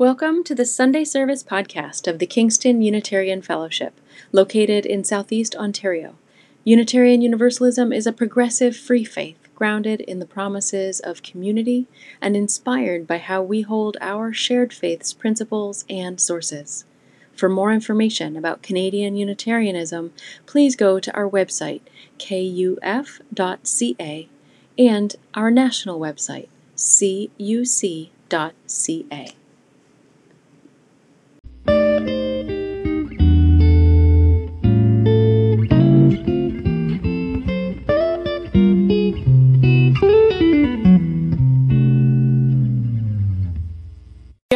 Welcome to the Sunday Service podcast of the Kingston Unitarian Fellowship, located in Southeast Ontario. Unitarian Universalism is a progressive free faith grounded in the promises of community and inspired by how we hold our shared faith's principles and sources. For more information about Canadian Unitarianism, please go to our website, kuf.ca, and our national website, cuc.ca.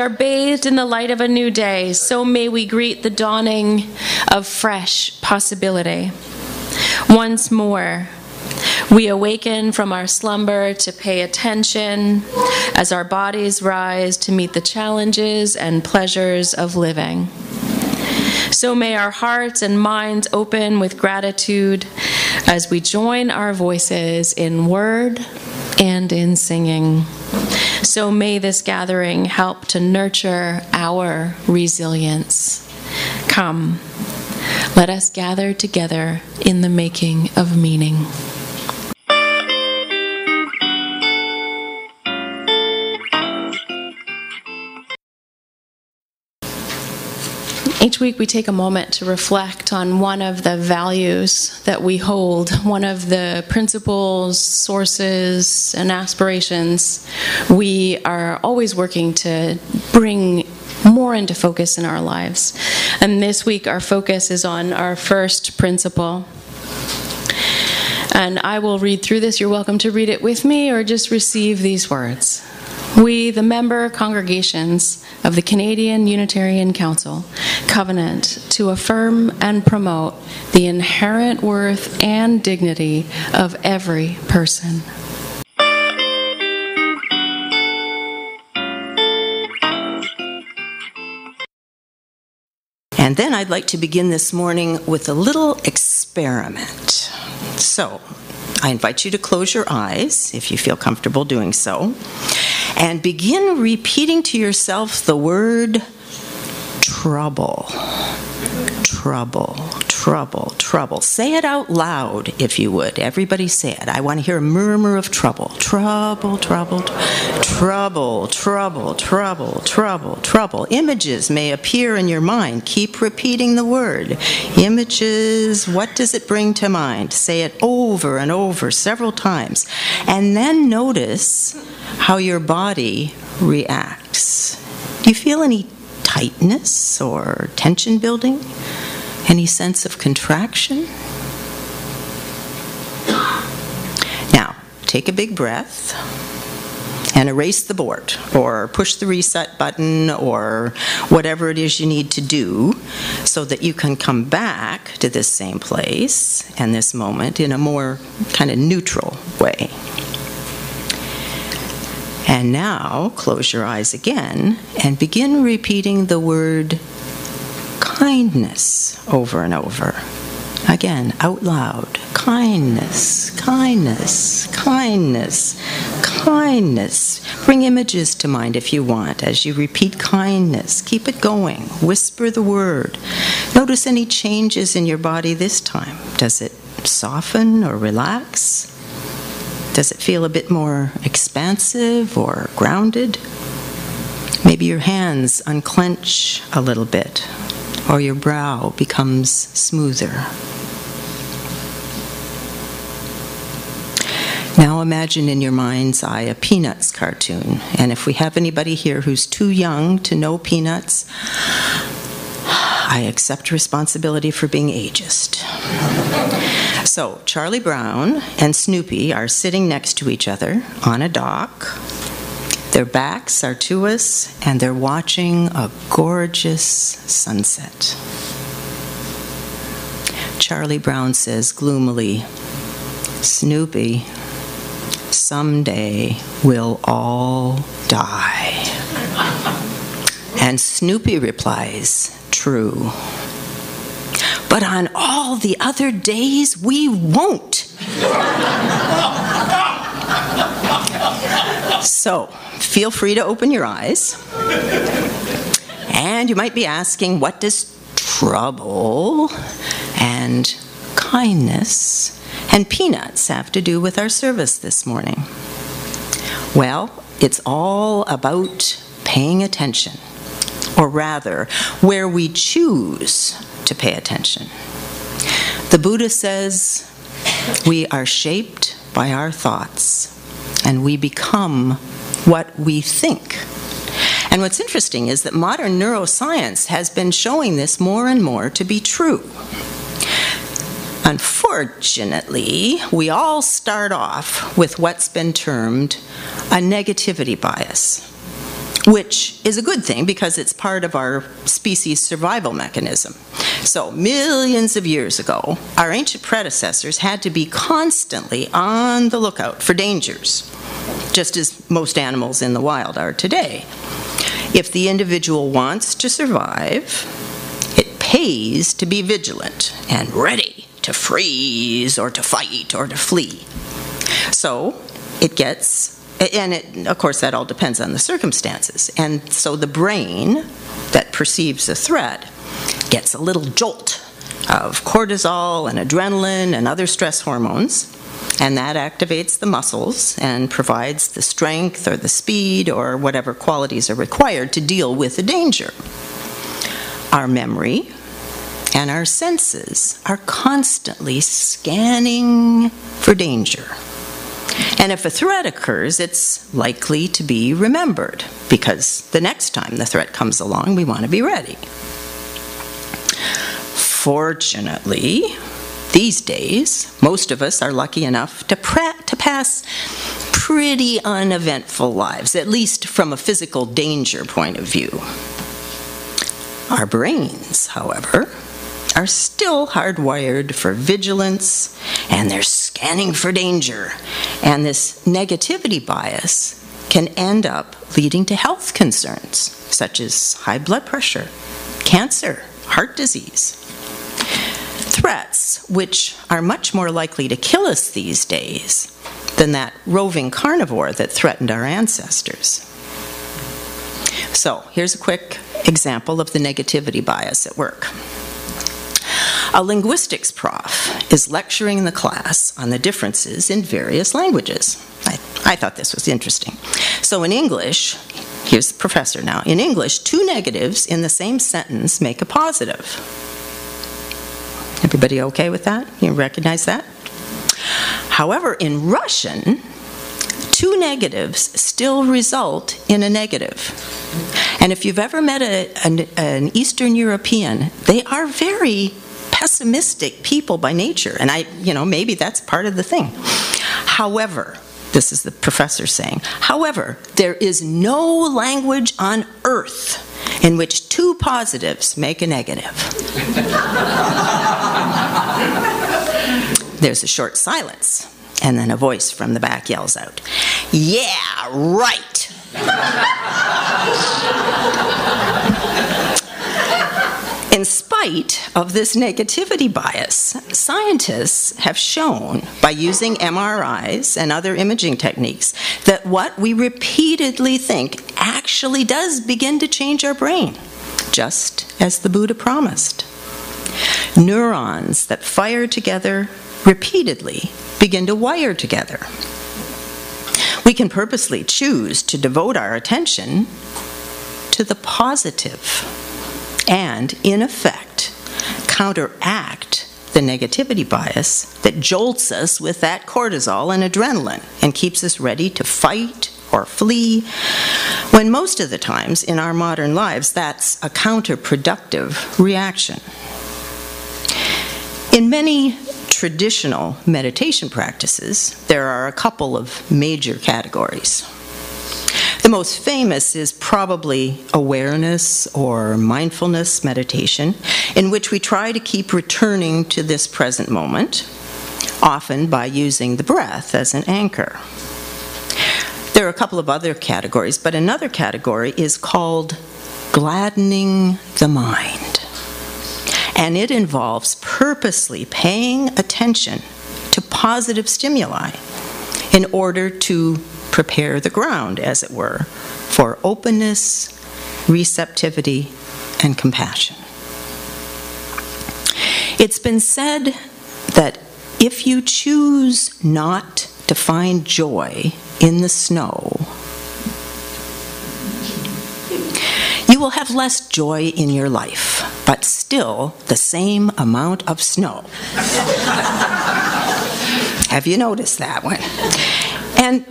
are bathed in the light of a new day, so may we greet the dawning of fresh possibility. Once more, we awaken from our slumber to pay attention as our bodies rise to meet the challenges and pleasures of living. So may our hearts and minds open with gratitude as we join our voices in word and in singing. So may this gathering help to nurture our resilience. Come, let us gather together in the making of meaning. Each week, we take a moment to reflect on one of the values that we hold, one of the principles, sources, and aspirations we are always working to bring more into focus in our lives. And this week, our focus is on our first principle. And I will read through this. You're welcome to read it with me or just receive these words. We, the member congregations of the Canadian Unitarian Council, covenant to affirm and promote the inherent worth and dignity of every person. And then I'd like to begin this morning with a little experiment. So, I invite you to close your eyes if you feel comfortable doing so and begin repeating to yourself the word trouble. Trouble, trouble, trouble. Say it out loud if you would. Everybody say it. I want to hear a murmur of trouble. Trouble, trouble, trouble, trouble, trouble, trouble, trouble. Images may appear in your mind. Keep repeating the word. Images, what does it bring to mind? Say it over and over several times. And then notice how your body reacts. Do you feel any tightness or tension building? Any sense of contraction? Now, take a big breath and erase the board or push the reset button or whatever it is you need to do so that you can come back to this same place and this moment in a more kind of neutral way. And now close your eyes again and begin repeating the word kindness over and over. Again, out loud. Kindness, kindness, kindness, kindness. Bring images to mind if you want as you repeat kindness. Keep it going. Whisper the word. Notice any changes in your body this time. Does it soften or relax? Does it feel a bit more expansive or grounded? Maybe your hands unclench a little bit, or your brow becomes smoother. Now imagine in your mind's eye a Peanuts cartoon. And if we have anybody here who's too young to know Peanuts, I accept responsibility for being ageist. So, Charlie Brown and Snoopy are sitting next to each other on a dock. Their backs are to us, and they're watching a gorgeous sunset. Charlie Brown says gloomily, Snoopy, someday we'll all die. And Snoopy replies, True. But on all the other days, we won't. So, feel free to open your eyes. And you might be asking, what does trouble and kindness and peanuts have to do with our service this morning? Well, it's all about paying attention, or rather, where we choose to pay attention. The Buddha says we are shaped by our thoughts, and we become what we think. And what's interesting is that modern neuroscience has been showing this more and more to be true. Unfortunately, we all start off with what's been termed a negativity bias, which is a good thing because it's part of our species survival mechanism. So, millions of years ago, our ancient predecessors had to be constantly on the lookout for dangers, just as most animals in the wild are today. If the individual wants to survive, it pays to be vigilant and ready to freeze or to fight or to flee. So it gets, and it, of course, that all depends on the circumstances. And so the brain that perceives a threat gets a little jolt of cortisol and adrenaline and other stress hormones and that activates the muscles and provides the strength or the speed or whatever qualities are required to deal with the danger. Our memory and our senses are constantly scanning for danger. And if a threat occurs, it's likely to be remembered because the next time the threat comes along, we want to be ready. Fortunately, these days, most of us are lucky enough to, to pass pretty uneventful lives, at least from a physical danger point of view. Our brains, however, are still hardwired for vigilance and they're scanning for danger. And this negativity bias can end up leading to health concerns such as high blood pressure, cancer, heart disease threats, which are much more likely to kill us these days than that roving carnivore that threatened our ancestors. So, here's a quick example of the negativity bias at work. A linguistics prof is lecturing in the class on the differences in various languages. I, I thought this was interesting. So, in English, here's the professor now. In English, two negatives in the same sentence make a positive. Everybody okay with that? You recognize that? However, in Russian, two negatives still result in a negative. And if you've ever met a, an, an, Eastern European, they are very pessimistic people by nature. And I, you know, maybe that's part of the thing. However, this is the professor saying, however, there is no language on earth in which two positives make a negative. There's a short silence, and then a voice from the back yells out, Yeah, right! In spite of this negativity bias, scientists have shown by using MRIs and other imaging techniques that what we repeatedly think actually does begin to change our brain, just as the Buddha promised. Neurons that fire together repeatedly begin to wire together. We can purposely choose to devote our attention to the positive and, in effect, counteract the negativity bias that jolts us with that cortisol and adrenaline and keeps us ready to fight or flee, when most of the times in our modern lives that's a counterproductive reaction. In many traditional meditation practices, there are a couple of major categories. The most famous is probably awareness or mindfulness meditation, in which we try to keep returning to this present moment, often by using the breath as an anchor. There are a couple of other categories, but another category is called gladdening the mind. And it involves purposely paying attention to positive stimuli in order to prepare the ground, as it were, for openness, receptivity, and compassion. It's been said that if you choose not to find joy in the snow, you will have less joy in your life, but still the same amount of snow. have you noticed that one? And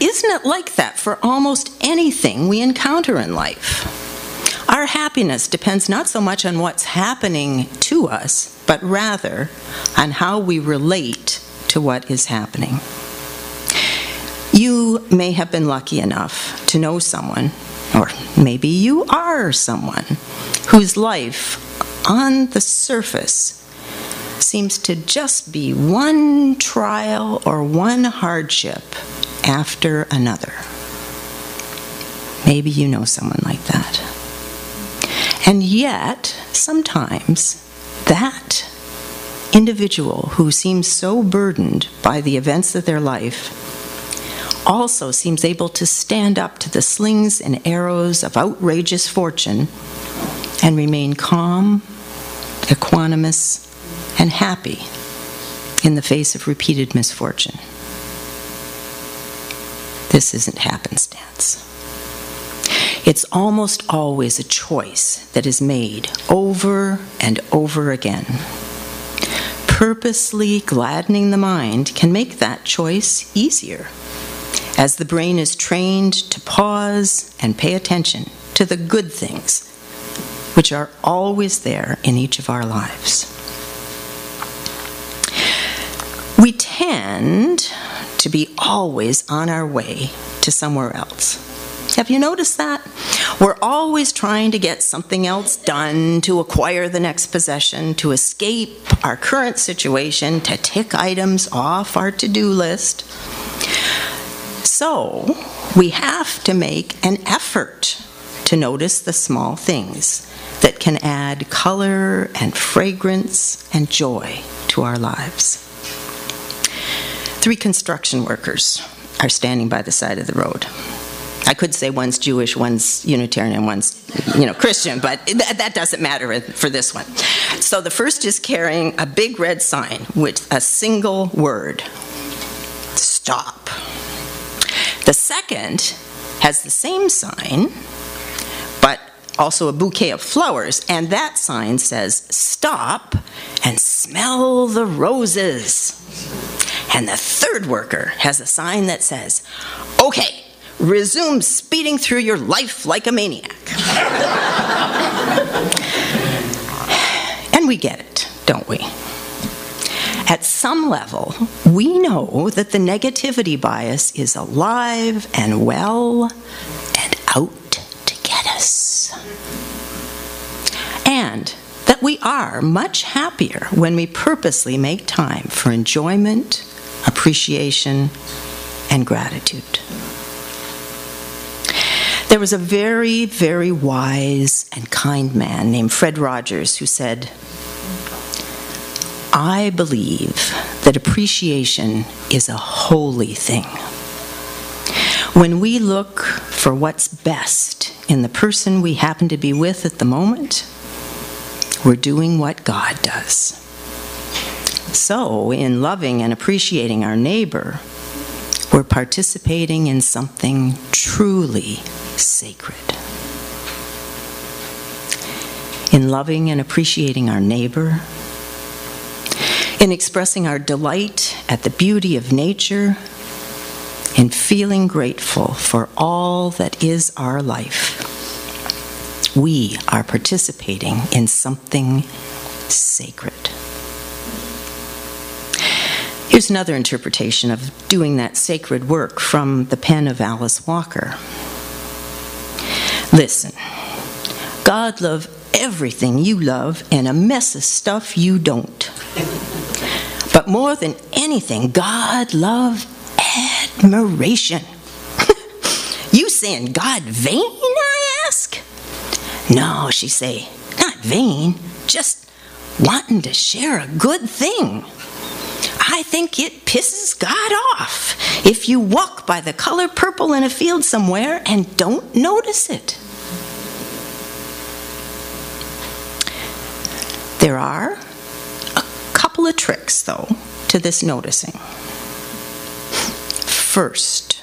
isn't it like that for almost anything we encounter in life? Our happiness depends not so much on what's happening to us, but rather on how we relate to what is happening. You may have been lucky enough to know someone, or maybe you are someone, whose life on the surface seems to just be one trial or one hardship after another. Maybe you know someone like that. And yet, sometimes that individual who seems so burdened by the events of their life also seems able to stand up to the slings and arrows of outrageous fortune and remain calm, equanimous, and happy in the face of repeated misfortune. This isn't happenstance. It's almost always a choice that is made over and over again. Purposely gladdening the mind can make that choice easier, as the brain is trained to pause and pay attention to the good things which are always there in each of our lives. We tend to be always on our way to somewhere else. Have you noticed that? We're always trying to get something else done, to acquire the next possession, to escape our current situation, to tick items off our to do list. So, we have to make an effort to notice the small things that can add color and fragrance and joy to our lives. Three construction workers are standing by the side of the road. I could say one's Jewish, one's Unitarian, and one's, you know, Christian, but th- that doesn't matter for this one. So the first is carrying a big red sign with a single word stop. The second has the same sign, but also a bouquet of flowers, and that sign says stop and smell the roses. And the third worker has a sign that says, okay, resume speeding through your life like a maniac. and we get it, don't we? At some level, we know that the negativity bias is alive and well and out to get us. And that we are much happier when we purposely make time for enjoyment appreciation, and gratitude. There was a very, very wise and kind man named Fred Rogers who said, I believe that appreciation is a holy thing. When we look for what's best in the person we happen to be with at the moment, we're doing what God does. So, in loving and appreciating our neighbor, we're participating in something truly sacred. In loving and appreciating our neighbor, in expressing our delight at the beauty of nature, in feeling grateful for all that is our life, we are participating in something sacred. Here's another interpretation of doing that sacred work from the pen of Alice Walker. Listen, God love everything you love and a mess of stuff you don't. But more than anything, God love admiration. you saying God vain, I ask? No, she say, not vain, just wanting to share a good thing. I think it pisses God off if you walk by the color purple in a field somewhere and don't notice it. There are couple of tricks, though, to this noticing. First,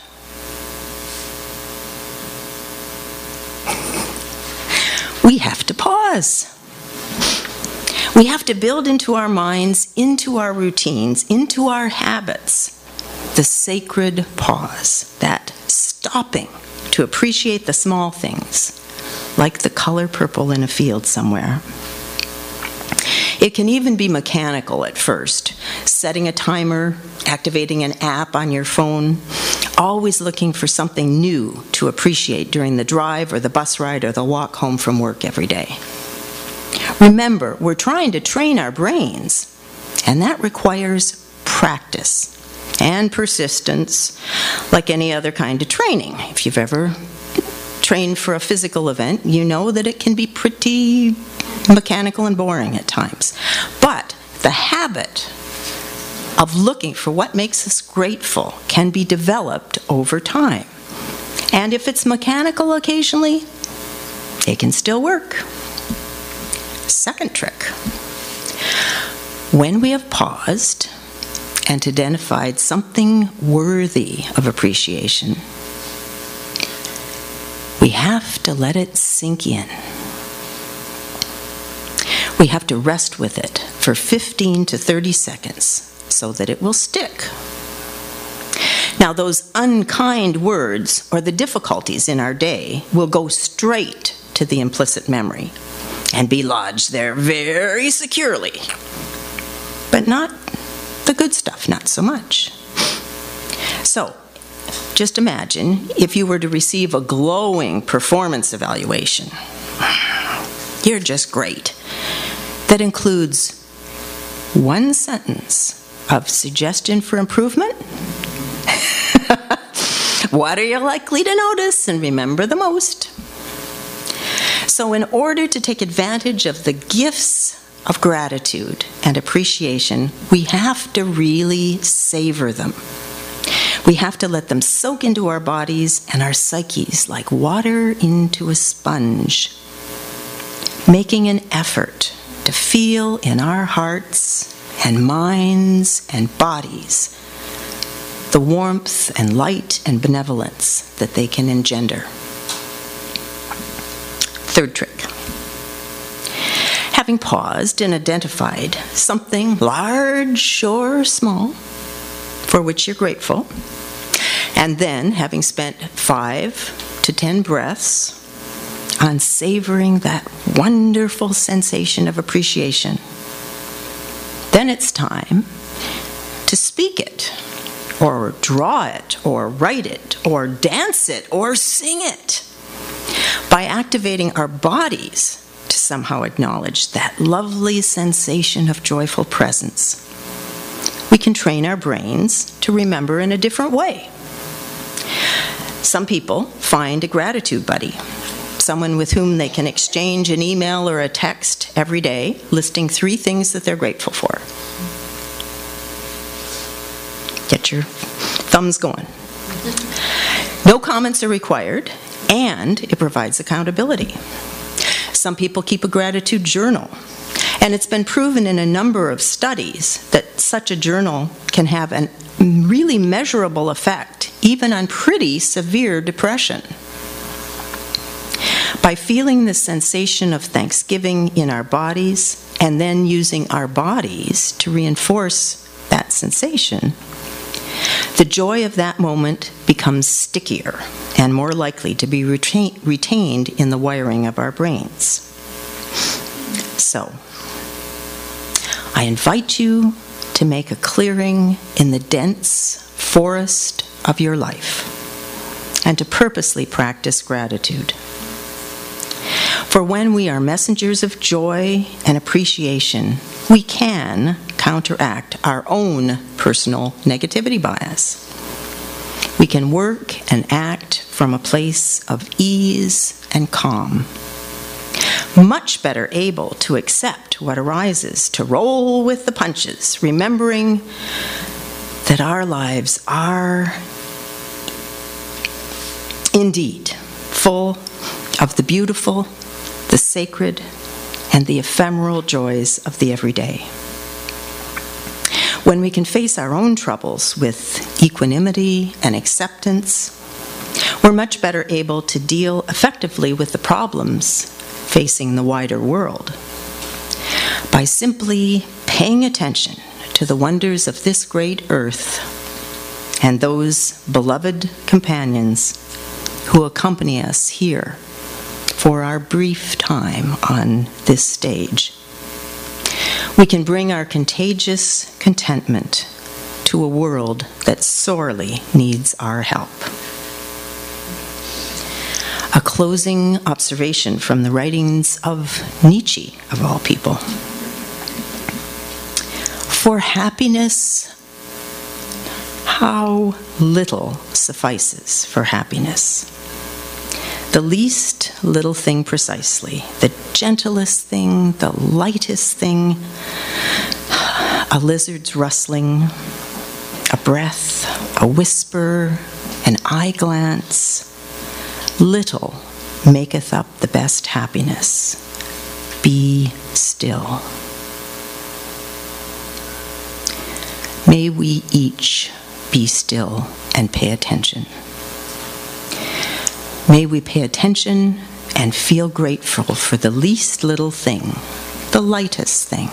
we have to pause. We have to build into our minds, into our routines, into our habits, the sacred pause, that stopping to appreciate the small things, like the color purple in a field somewhere. It can even be mechanical at first, setting a timer, activating an app on your phone, always looking for something new to appreciate during the drive or the bus ride or the walk home from work every day. Remember, we're trying to train our brains, and that requires practice and persistence, like any other kind of training. If you've ever trained for a physical event, you know that it can be pretty mechanical and boring at times. But the habit of looking for what makes us grateful can be developed over time. And if it's mechanical occasionally, it can still work. Second trick when we have paused and identified something worthy of appreciation, we have to let it sink in. We have to rest with it for 15 to 30 seconds so that it will stick. Now, those unkind words or the difficulties in our day will go straight to the implicit memory and be lodged there very securely. But not the good stuff, not so much. So, just imagine if you were to receive a glowing performance evaluation. You're just great. That includes one sentence of suggestion for improvement. what are you likely to notice and remember the most? So, in order to take advantage of the gifts of gratitude and appreciation, we have to really savor them. We have to let them soak into our bodies and our psyches like water into a sponge, making an effort to feel in our hearts and minds and bodies the warmth and light and benevolence that they can engender. Third trick. Having paused and identified something large or small for which you're grateful, and then having spent five to ten breaths on savoring that wonderful sensation of appreciation, then it's time to speak it, or draw it, or write it, or dance it, or sing it by activating our bodies to somehow acknowledge that lovely sensation of joyful presence. We can train our brains to remember in a different way. Some people find a gratitude buddy, someone with whom they can exchange an email or a text every day listing three things that they're grateful for. Get your thumbs going. No comments are required, and it provides accountability. Some people keep a gratitude journal, and it's been proven in a number of studies that such a journal can have a really measurable effect, even on pretty severe depression. By feeling the sensation of thanksgiving in our bodies and then using our bodies to reinforce that sensation, the joy of that moment becomes stickier and more likely to be retain- retained in the wiring of our brains. So, I invite you to make a clearing in the dense forest of your life and to purposely practice gratitude. For when we are messengers of joy and appreciation, we can counteract our own personal negativity bias. We can work and act from a place of ease and calm. much better able to accept what arises, to roll with the punches, remembering that our lives are indeed full of the beautiful, the sacred, and the ephemeral joys of the everyday. When we can face our own troubles with equanimity and acceptance, we're much better able to deal effectively with the problems facing the wider world by simply paying attention to the wonders of this great earth and those beloved companions who accompany us here for our brief time on this stage. We can bring our contagious contentment to a world that sorely needs our help. A closing observation from the writings of Nietzsche, of all people. For happiness, how little suffices for happiness. The least little thing precisely, the gentlest thing, the lightest thing, a lizard's rustling, a breath, a whisper, an eye glance, little maketh up the best happiness. Be still. May we each be still and pay attention. May we pay attention and feel grateful for the least little thing, the lightest thing.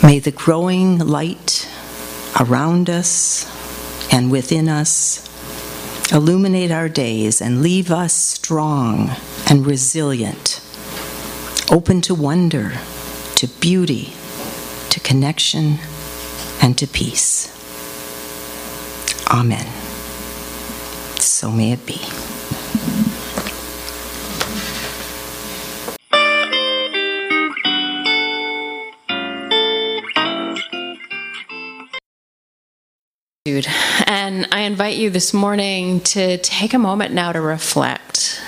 May the growing light around us and within us illuminate our days and leave us strong and resilient, open to wonder, to beauty, to connection, and to peace. Amen. So may it be. And I invite you this morning to take a moment now to reflect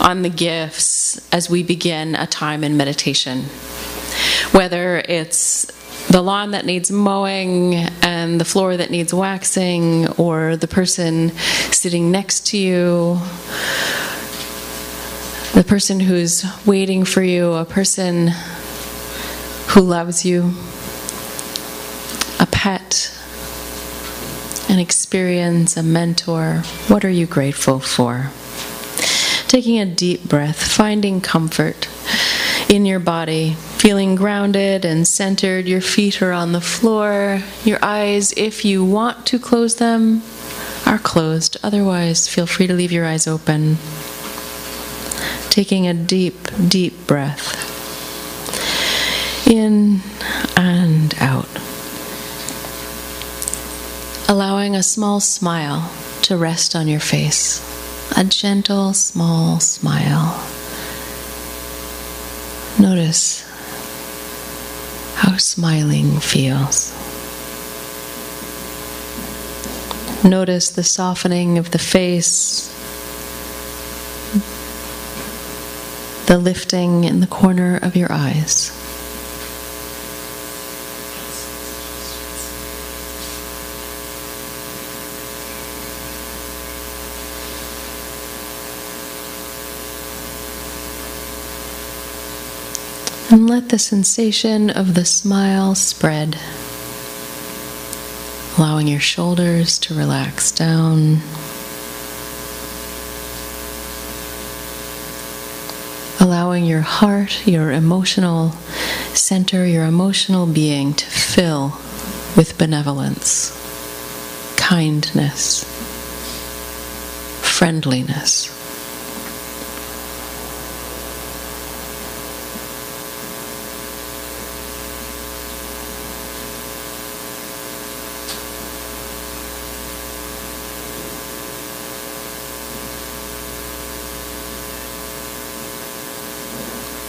on the gifts as we begin a time in meditation. Whether it's the lawn that needs mowing the floor that needs waxing, or the person sitting next to you, the person who's waiting for you, a person who loves you, a pet an experience, a mentor. What are you grateful for? Taking a deep breath, finding comfort in your body, feeling grounded and centered. Your feet are on the floor. Your eyes, if you want to close them, are closed. Otherwise, feel free to leave your eyes open. Taking a deep, deep breath in and out allowing a small smile to rest on your face. A gentle, small smile. Notice how smiling feels. Notice the softening of the face, the lifting in the corner of your eyes. And let the sensation of the smile spread, allowing your shoulders to relax down. Allowing your heart, your emotional center, your emotional being to fill with benevolence, kindness, friendliness.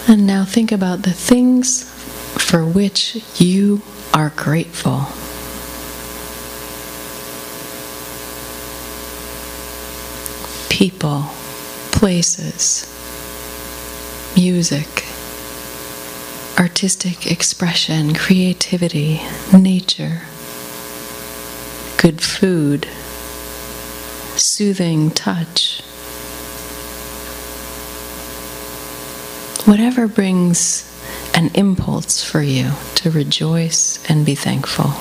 And now think about the things for which you are grateful. People, places, music, artistic expression, creativity, nature, good food, soothing touch. Whatever brings an impulse for you to rejoice and be thankful.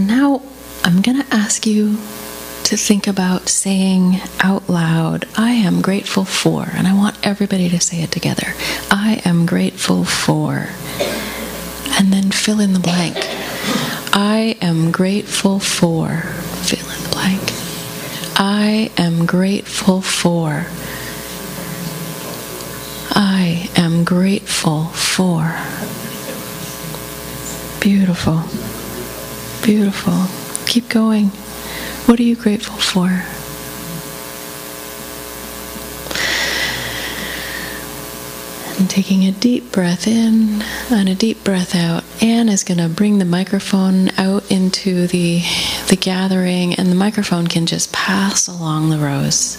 And now I'm going to ask you to think about saying out loud, I am grateful for, and I want everybody to say it together. I am grateful for. And then fill in the blank. I am grateful for. Fill in the blank. I am grateful for. I am grateful for. Beautiful. Beautiful. Keep going. What are you grateful for? And taking a deep breath in and a deep breath out. Anne is going to bring the microphone out into the, the gathering, and the microphone can just pass along the rows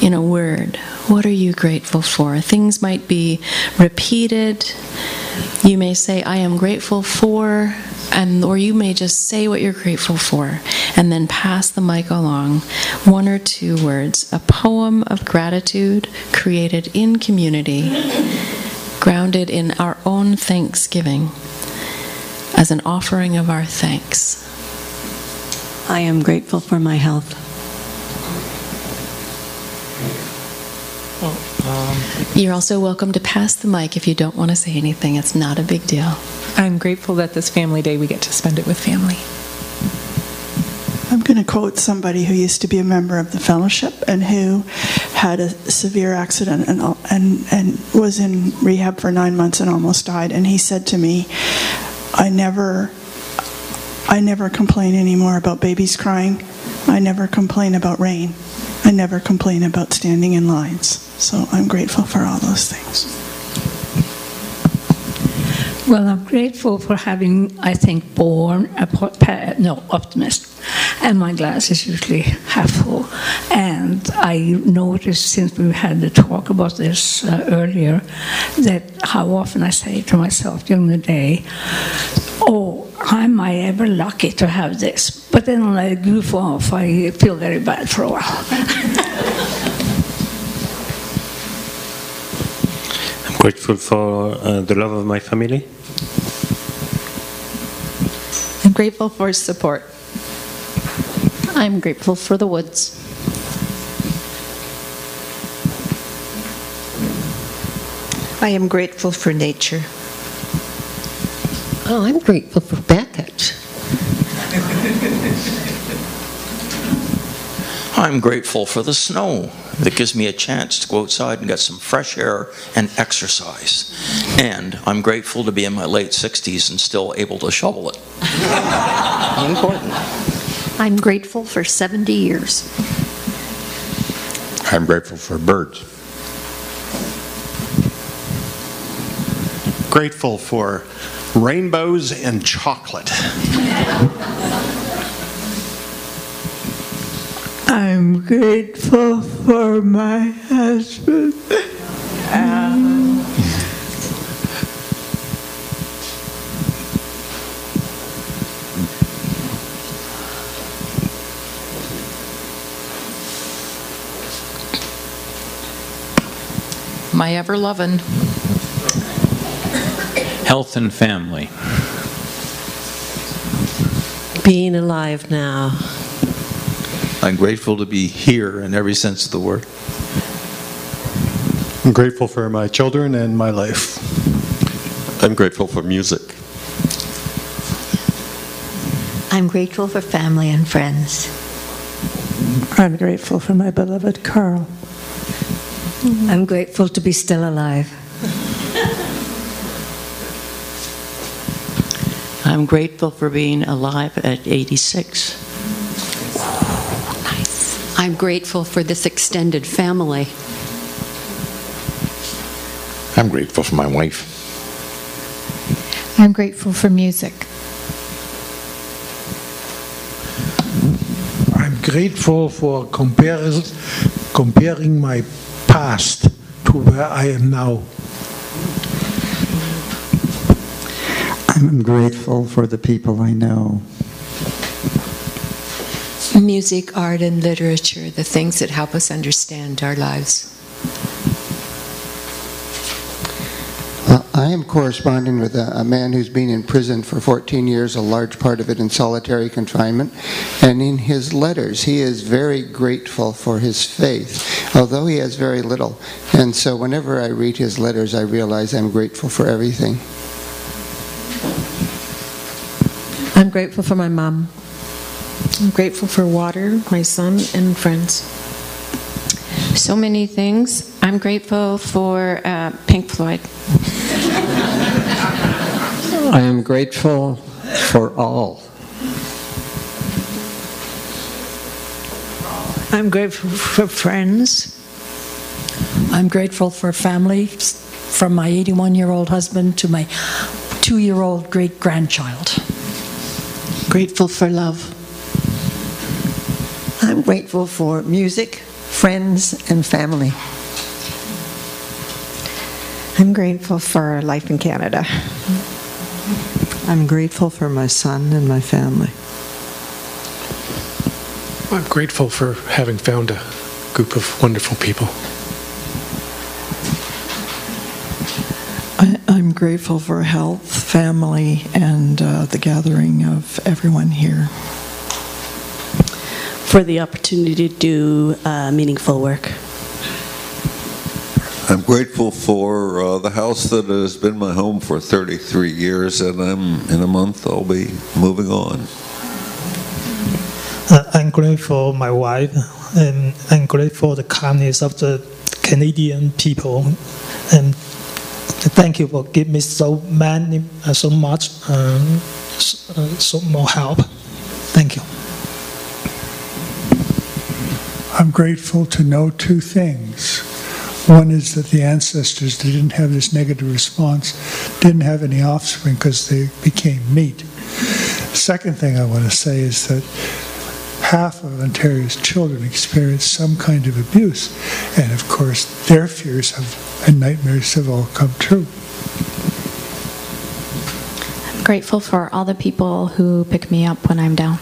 in a word. What are you grateful for? Things might be repeated. You may say, I am grateful for, and or you may just say what you're grateful for and then pass the mic along one or two words a poem of gratitude created in community grounded in our own thanksgiving as an offering of our thanks I am grateful for my health. you're also welcome to pass the mic if you don't want to say anything it's not a big deal I'm grateful that this family day we get to spend it with family. I'm going to quote somebody who used to be a member of the fellowship and who had a severe accident and, and, and was in rehab for nine months and almost died. And he said to me, I never, I never complain anymore about babies crying. I never complain about rain. I never complain about standing in lines. So I'm grateful for all those things. Well, I'm grateful for having, I think, born a no optimist, and my glass is usually half full. And I noticed since we had the talk about this uh, earlier that how often I say to myself during the day, "Oh, am I ever lucky to have this?" But then when I goof off, I feel very bad for a while. I'm grateful for uh, the love of my family. I'm grateful for support. I'm grateful for the woods. I am grateful for nature. Oh, I'm grateful for Beckett. I'm grateful for the snow that gives me a chance to go outside and get some fresh air and exercise. And I'm grateful to be in my late 60s and still able to shovel it. Important. I'm grateful for 70 years. I'm grateful for birds. Grateful for rainbows and chocolate. I'm grateful for my husband. Um, My ever loving. Health and family. Being alive now. I'm grateful to be here in every sense of the word. I'm grateful for my children and my life. I'm grateful for music. I'm grateful for family and friends. I'm grateful for my beloved Carl. I'm grateful to be still alive. I'm grateful for being alive at 86. Nice. I'm grateful for this extended family. I'm grateful for my wife. I'm grateful for music. I'm grateful for comparis- comparing my past to where I am now. I'm grateful for the people I know. Music, art, and literature, the things that help us understand our lives. Uh, I am corresponding with a, a man who's been in prison for 14 years, a large part of it in solitary confinement. And in his letters, he is very grateful for his faith, although he has very little. And so whenever I read his letters, I realize I'm grateful for everything. I'm grateful for my mom. I'm grateful for water, my son, and friends. So many things. I'm grateful for uh, Pink Floyd. I am grateful for all. I'm grateful for friends. I'm grateful for family, from my 81 year old husband to my two year old great grandchild. Grateful for love. I'm grateful for music, friends, and family. I'm grateful for life in Canada. I'm grateful for my son and my family. I'm grateful for having found a group of wonderful people. I, I'm grateful for health, family, and uh, the gathering of everyone here. For the opportunity to do uh, meaningful work. I'm grateful for uh, the house that has been my home for 33 years, and I'm in a month I'll be moving on. Uh, I'm grateful for my wife, and I'm grateful for the kindness of the Canadian people, and thank you for giving me so many, uh, so much, um, so, uh, so more help. Thank you. I'm grateful to know two things. One is that the ancestors didn't have this negative response didn't have any offspring because they became meat. Second thing I want to say is that half of Ontario's children experience some kind of abuse, and of course, their fears have, and nightmares have all come true. I'm grateful for all the people who pick me up when I'm down.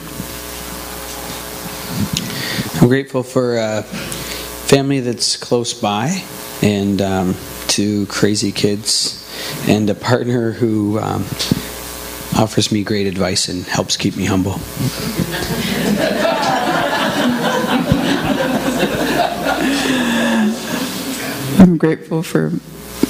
I'm grateful for a family that's close by and um, two crazy kids and a partner who um, offers me great advice and helps keep me humble. I'm grateful for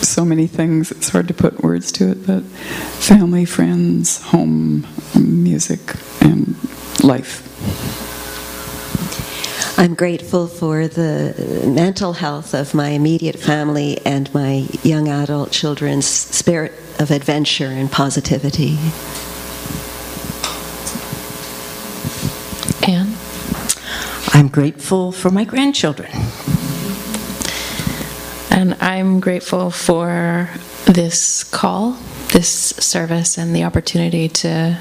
so many things. It's hard to put words to it, but family, friends, home, music, and life. I'm grateful for the mental health of my immediate family and my young adult children's spirit of adventure and positivity. Anne? I'm grateful for my grandchildren. And I'm grateful for this call, this service, and the opportunity to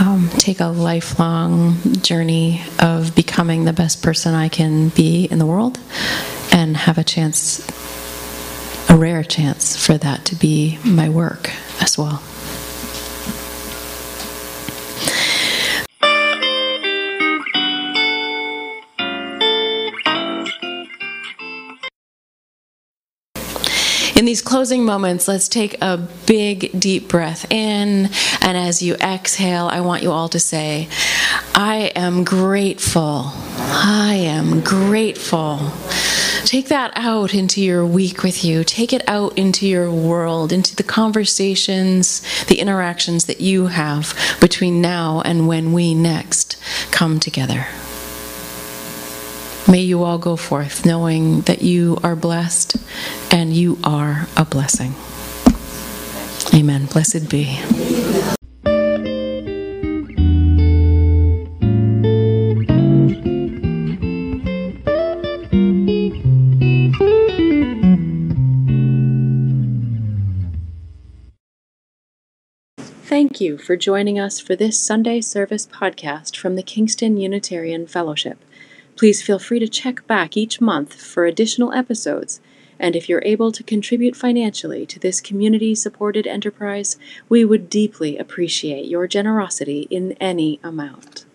um, take a lifelong journey of becoming the best person I can be in the world and have a chance, a rare chance for that to be my work as well. In these closing moments, let's take a big, deep breath in. And as you exhale, I want you all to say, I am grateful. I am grateful. Take that out into your week with you. Take it out into your world, into the conversations, the interactions that you have between now and when we next come together. May you all go forth knowing that you are blessed and you are a blessing. Amen. Blessed be. Thank you for joining us for this Sunday service podcast from the Kingston Unitarian Fellowship. Please feel free to check back each month for additional episodes, and if you're able to contribute financially to this community supported enterprise, we would deeply appreciate your generosity in any amount.